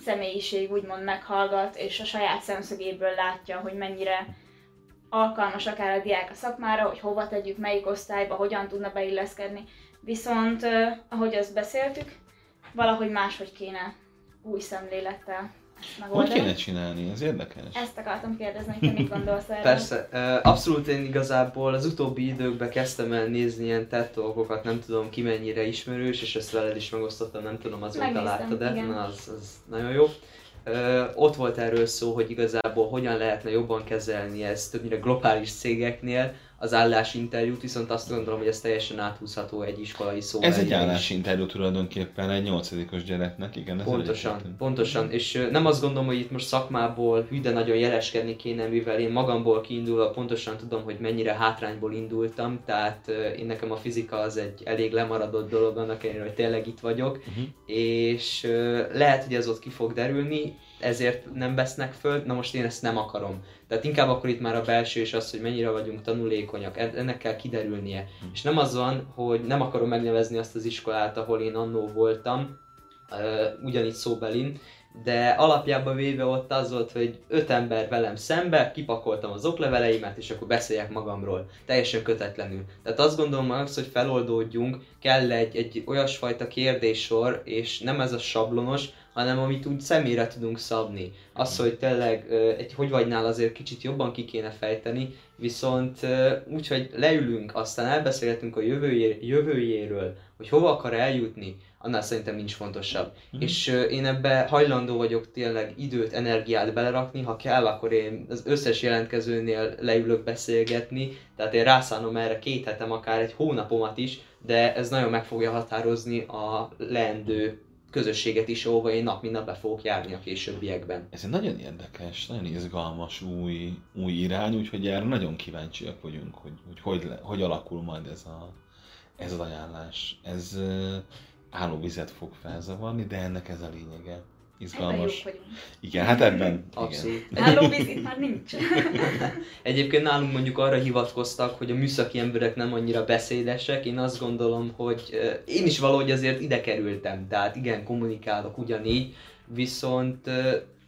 személyiség úgymond meghallgat, és a saját szemszögéből látja, hogy mennyire alkalmas akár a diák a szakmára, hogy hova tegyük, melyik osztályba, hogyan tudna beilleszkedni. Viszont, ahogy azt beszéltük, valahogy máshogy kéne új szemlélettel ezt Hogy megoldani. kéne csinálni? Ez érdekes. Ezt akartam kérdezni, hogy te mit gondolsz erről. Persze, abszolút én igazából az utóbbi időkben kezdtem el nézni ilyen TED nem tudom ki mennyire ismerős, és ezt veled is megosztottam, nem tudom azóta láttad-e, az, az nagyon jó. Ö, ott volt erről szó, hogy igazából hogyan lehetne jobban kezelni ezt többnyire globális cégeknél, az állásinterjút, viszont azt gondolom, hogy ez teljesen áthúzható egy iskolai szóval. Ez egy állásinterjú tulajdonképpen egy nyolcadikos gyereknek, igen. Ez Pontosan, egyetlen. pontosan. És nem azt gondolom, hogy itt most szakmából hű, de nagyon jeleskedni kéne, mivel én magamból kiindulva pontosan tudom, hogy mennyire hátrányból indultam, tehát én nekem a fizika az egy elég lemaradott dolog, annak ellenére, hogy tényleg itt vagyok, Uh-huh. és lehet, hogy ez ott ki fog derülni, ezért nem vesznek föl, na most én ezt nem akarom. Tehát inkább akkor itt már a belső és az, hogy mennyire vagyunk tanulékonyak, en- ennek kell kiderülnie. És nem az van, hogy nem akarom megnevezni azt az iskolát, ahol én annó voltam, ugyanígy szóbelin, de alapjában véve ott az volt, hogy öt ember velem szembe, kipakoltam az okleveleimet, és akkor beszéljek magamról, teljesen kötetlenül. Tehát azt gondolom az, hogy feloldódjunk, kell egy, egy olyasfajta kérdéssor, és nem ez a sablonos, hanem amit úgy személyre tudunk szabni. Az, hogy tényleg egy hogy vagynál azért kicsit jobban ki kéne fejteni, viszont úgy, hogy leülünk, aztán elbeszélgetünk a jövőjé, jövőjéről, hogy hova akar eljutni, annál szerintem nincs fontosabb. Mhm. És én ebbe hajlandó vagyok tényleg időt, energiát belerakni, ha kell, akkor én az összes jelentkezőnél leülök beszélgetni, tehát én rászánom erre két hetem, akár egy hónapomat is, de ez nagyon meg fogja határozni a leendő közösséget is, ahova én nap mint nap be fogok járni a későbbiekben. Ez egy nagyon érdekes, nagyon izgalmas új, új irány, úgyhogy erre nagyon kíváncsiak vagyunk, hogy hogy, hogy, le, hogy alakul majd ez, a, ez az ajánlás. Ez állóvizet fog felzavarni, de ennek ez a lényege. Izgalmas. Igen, hát ebben. Igen. Abszolút. Állóvízit már nincs. Egyébként nálunk mondjuk arra hivatkoztak, hogy a műszaki emberek nem annyira beszédesek. Én azt gondolom, hogy én is valahogy azért ide kerültem, tehát igen, kommunikálok ugyanígy, viszont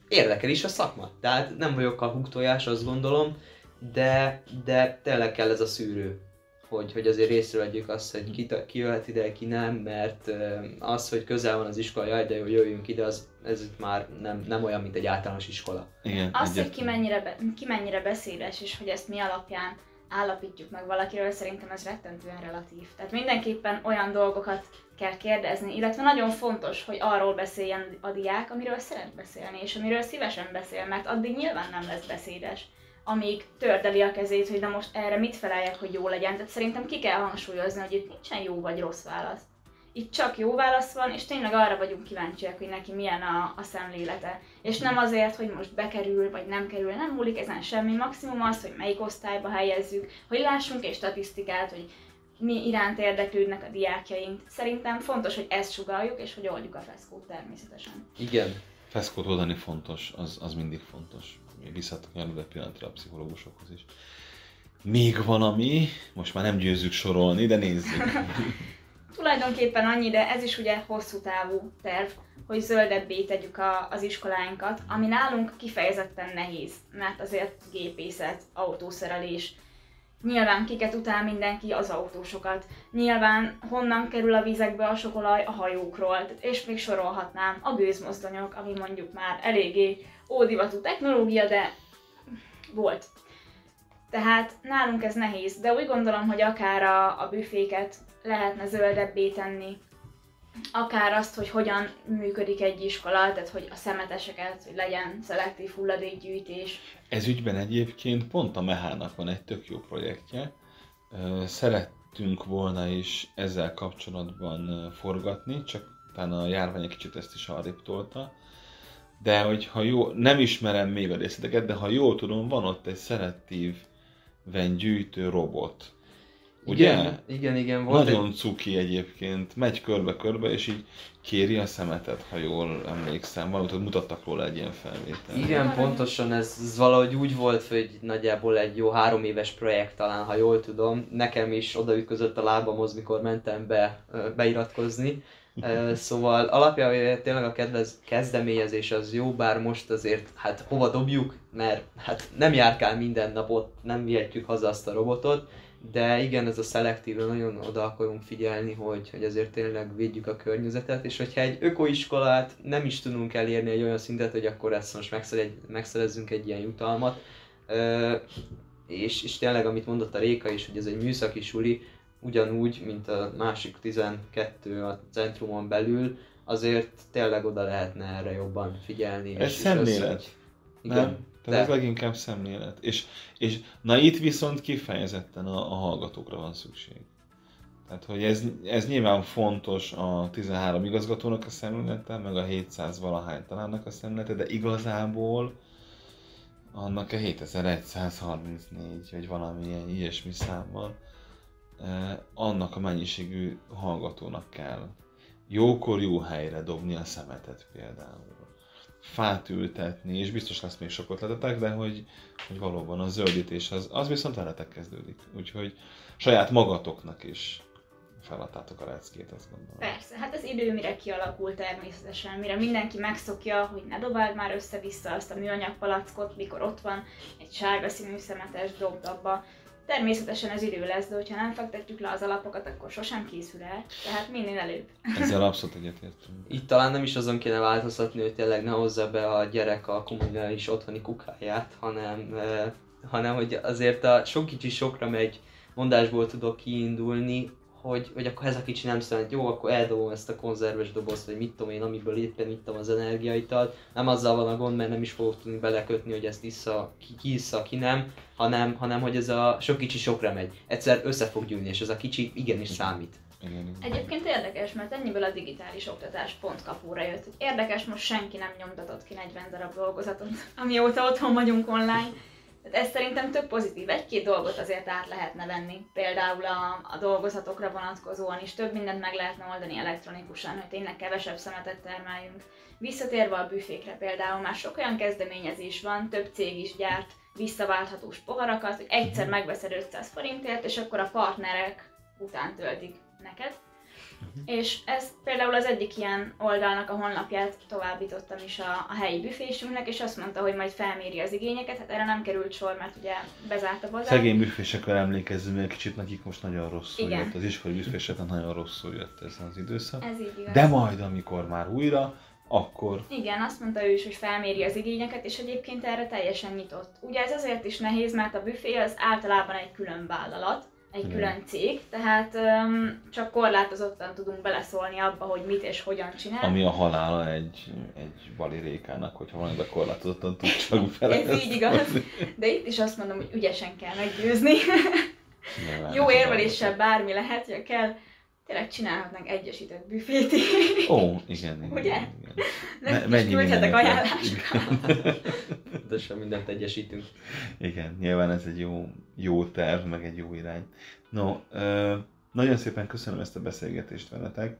érdekel is a szakma. Tehát nem vagyok a húgtojás, azt gondolom, de, de tényleg kell ez a szűrő, hogy, hogy azért észrevegyük azt, hogy ki, ki jöhet ide, ki nem, mert az, hogy közel van az iskola, jaj, de jó, jöjjünk ide, az, ez itt már nem, nem olyan, mint egy általános iskola. Igen, Az, hogy egyetlen. ki mennyire, be, ki mennyire beszédes, és hogy ezt mi alapján állapítjuk meg valakiről, szerintem ez rettentően relatív. Tehát mindenképpen olyan dolgokat kell kérdezni, illetve nagyon fontos, hogy arról beszéljen a diák, amiről szeret beszélni, és amiről szívesen beszél, mert addig nyilván nem lesz beszédes, amíg tördeli a kezét, hogy na most erre mit feleljek, hogy jó legyen. Tehát szerintem ki kell hangsúlyozni, hogy itt nincsen jó vagy rossz válasz. Itt csak jó válasz van, és tényleg arra vagyunk kíváncsiak, hogy neki milyen a, a szemlélete. És nem azért, hogy most bekerül, vagy nem kerül, nem múlik ezen semmi. Maximum az, hogy melyik osztályba helyezzük, hogy lássunk egy statisztikát, hogy mi iránt érdeklődnek a diákjaink. Szerintem fontos, hogy ezt sugaljuk, és hogy oldjuk a feszkót természetesen. Igen, Feszkót oldani fontos, az, az mindig fontos. Visszatok nyarul egy pillanatra a pszichológusokhoz is. Még valami, most már nem győzzük sorolni, de nézzük. Tulajdonképpen annyi, de ez is ugye hosszú távú terv, hogy zöldebbé tegyük a, az iskoláinkat, ami nálunk kifejezetten nehéz, mert azért gépészet, autószerelés, Nyilván kiket utál mindenki az autósokat. Nyilván honnan kerül a vizekbe a sokolaj a hajókról, és még sorolhatnám a gőzmozdonyok, ami mondjuk már eléggé ódivatú technológia, de volt. Tehát nálunk ez nehéz, de úgy gondolom, hogy akár a, a büféket lehetne zöldebbé tenni, akár azt, hogy hogyan működik egy iskola, tehát hogy a szemeteseket, hogy legyen szelektív hulladékgyűjtés. Ez ügyben egyébként pont a Mehának van egy tök jó projektje. Szerettünk volna is ezzel kapcsolatban forgatni, csak utána a járvány egy kicsit ezt is arrébb tolta. De hogyha jó, nem ismerem még a részleteket, de ha jól tudom, van ott egy szelektíven gyűjtő robot. Ugye? Igen, igen, igen volt Nagyon egy... cuki egyébként, megy körbe-körbe, és így kéri a szemetet, ha jól emlékszem. Valamit mutattak róla egy ilyen felvétel. Igen, pontosan ez, ez valahogy úgy volt, hogy nagyjából egy jó három éves projekt talán, ha jól tudom. Nekem is odaütközött a lábamhoz, mikor mentem be beiratkozni. Szóval alapjában tényleg a kedvez, kezdeményezés az jó, bár most azért hát hova dobjuk, mert hát nem járkál minden nap ott, nem vihetjük haza azt a robotot, de igen, ez a szelektíve nagyon oda akarunk figyelni, hogy, hogy ezért tényleg védjük a környezetet, és hogyha egy ökoiskolát nem is tudunk elérni egy olyan szintet, hogy akkor ezt most megszerezzünk egy ilyen jutalmat, és, és tényleg, amit mondott a Réka is, hogy ez egy műszaki suli, ugyanúgy, mint a másik 12 a centrumon belül, azért tényleg oda lehetne erre jobban figyelni. Ez és szemlélet. És igen. Nem? Tehát ez leginkább szemlélet. És, és na itt viszont kifejezetten a, a hallgatókra van szükség. Tehát, hogy ez, ez nyilván fontos a 13 igazgatónak a szemlélete, meg a 700 valahány talánnak a szemlélete, de igazából annak a 7134, vagy valamilyen ilyesmi számban, eh, annak a mennyiségű hallgatónak kell jókor jó helyre dobni a szemetet például. Fát ültetni, és biztos lesz még sok ötletetek, de hogy, hogy valóban a zöldítés az, az viszont veletek kezdődik. Úgyhogy saját magatoknak is feladtátok a leckét, azt gondolom. Persze, hát az idő mire kialakul természetesen, mire mindenki megszokja, hogy ne dobáld már össze-vissza azt a műanyag palackot, mikor ott van egy sárga színű szemetes dobd abba. Természetesen ez idő lesz, de hogyha nem fektetjük le az alapokat, akkor sosem készül el, tehát minél előbb. Ezzel abszolút egyetértünk. Itt talán nem is azon kéne változtatni, hogy tényleg ne hozza be a gyerek a kommunális otthoni kukáját, hanem, eh, hanem hogy azért a sok kicsi sokra megy mondásból tudok kiindulni, hogy, hogy akkor ez a kicsi nem szerint, jó, akkor eldobom ezt a konzerves dobozt, vagy mit tudom én, amiből éppen ittam az energiaitat. Nem azzal van a gond, mert nem is fogok tudni belekötni, hogy ezt issza, ki, ki issza, ki nem, hanem, hanem hogy ez a sok kicsi sokra megy. Egyszer össze fog gyűlni, és ez a kicsi igenis számít. Egyébként érdekes, mert ennyiből a digitális oktatás pont kapóra jött. Érdekes, most senki nem nyomtatott ki 40 darab dolgozatot, amióta otthon vagyunk online tehát ez szerintem több pozitív. Egy-két dolgot azért át lehetne venni. Például a, a dolgozatokra vonatkozóan is több mindent meg lehetne oldani elektronikusan, hogy tényleg kevesebb szemetet termeljünk. Visszatérve a büfékre például már sok olyan kezdeményezés van, több cég is gyárt visszaválthatós poharakat, hogy egyszer megveszed 500 forintért, és akkor a partnerek után töltik neked. Uh-huh. És ez például az egyik ilyen oldalnak a honlapját továbbítottam is a, a helyi büfésünknek, és azt mondta, hogy majd felméri az igényeket. Hát erre nem került sor, mert ugye bezárt a bazár. Szegény büfésekkel emlékezzünk, mert kicsit nekik most nagyon rosszul Igen. jött. Az iskolai büféseknek nagyon rosszul jött ez az időszak. Ez így igaz. De majd, amikor már újra, akkor... Igen, azt mondta ő is, hogy felméri az igényeket, és egyébként erre teljesen nyitott. Ugye ez azért is nehéz, mert a büfé az általában egy külön vállalat, egy külön cég, tehát um, csak korlátozottan tudunk beleszólni abba, hogy mit és hogyan csinál. Ami a halála egy, egy bali rékának, hogyha valamiben korlátozottan tud csak fel. Ez így igaz, de itt is azt mondom, hogy ügyesen kell meggyőzni. Jó érveléssel bármi lehet, hogy kell tényleg csinálhatnánk egyesített büfét Ó, igen, igen. Ugye? Nem Me- is küldhetek ajánlásokat. De sem mindent egyesítünk. Igen, nyilván ez egy jó, jó terv, meg egy jó irány. No, ö, nagyon szépen köszönöm ezt a beszélgetést veletek.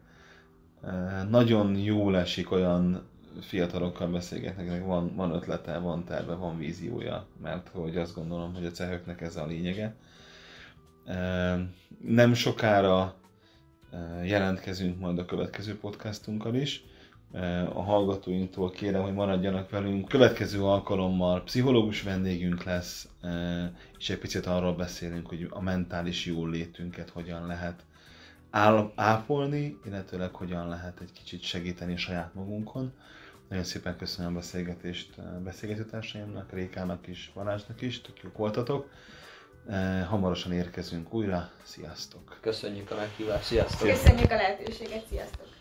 Nagyon jól esik olyan fiatalokkal beszélgetni, akinek van, van ötlete, van terve, van víziója, mert hogy azt gondolom, hogy a cehöknek ez a lényege. Nem sokára jelentkezünk majd a következő podcastunkkal is. A hallgatóinktól kérem, hogy maradjanak velünk. Következő alkalommal pszichológus vendégünk lesz, és egy picit arról beszélünk, hogy a mentális jólétünket hogyan lehet ápolni, illetőleg hogyan lehet egy kicsit segíteni saját magunkon. Nagyon szépen köszönöm a beszélgetést beszélgetőtársaimnak, Rékának is, Balázsnak is, tök jók voltatok. Eh, hamarosan érkezünk újra. Sziasztok! Köszönjük a meghívást, sziasztok! Köszönjük a lehetőséget, sziasztok!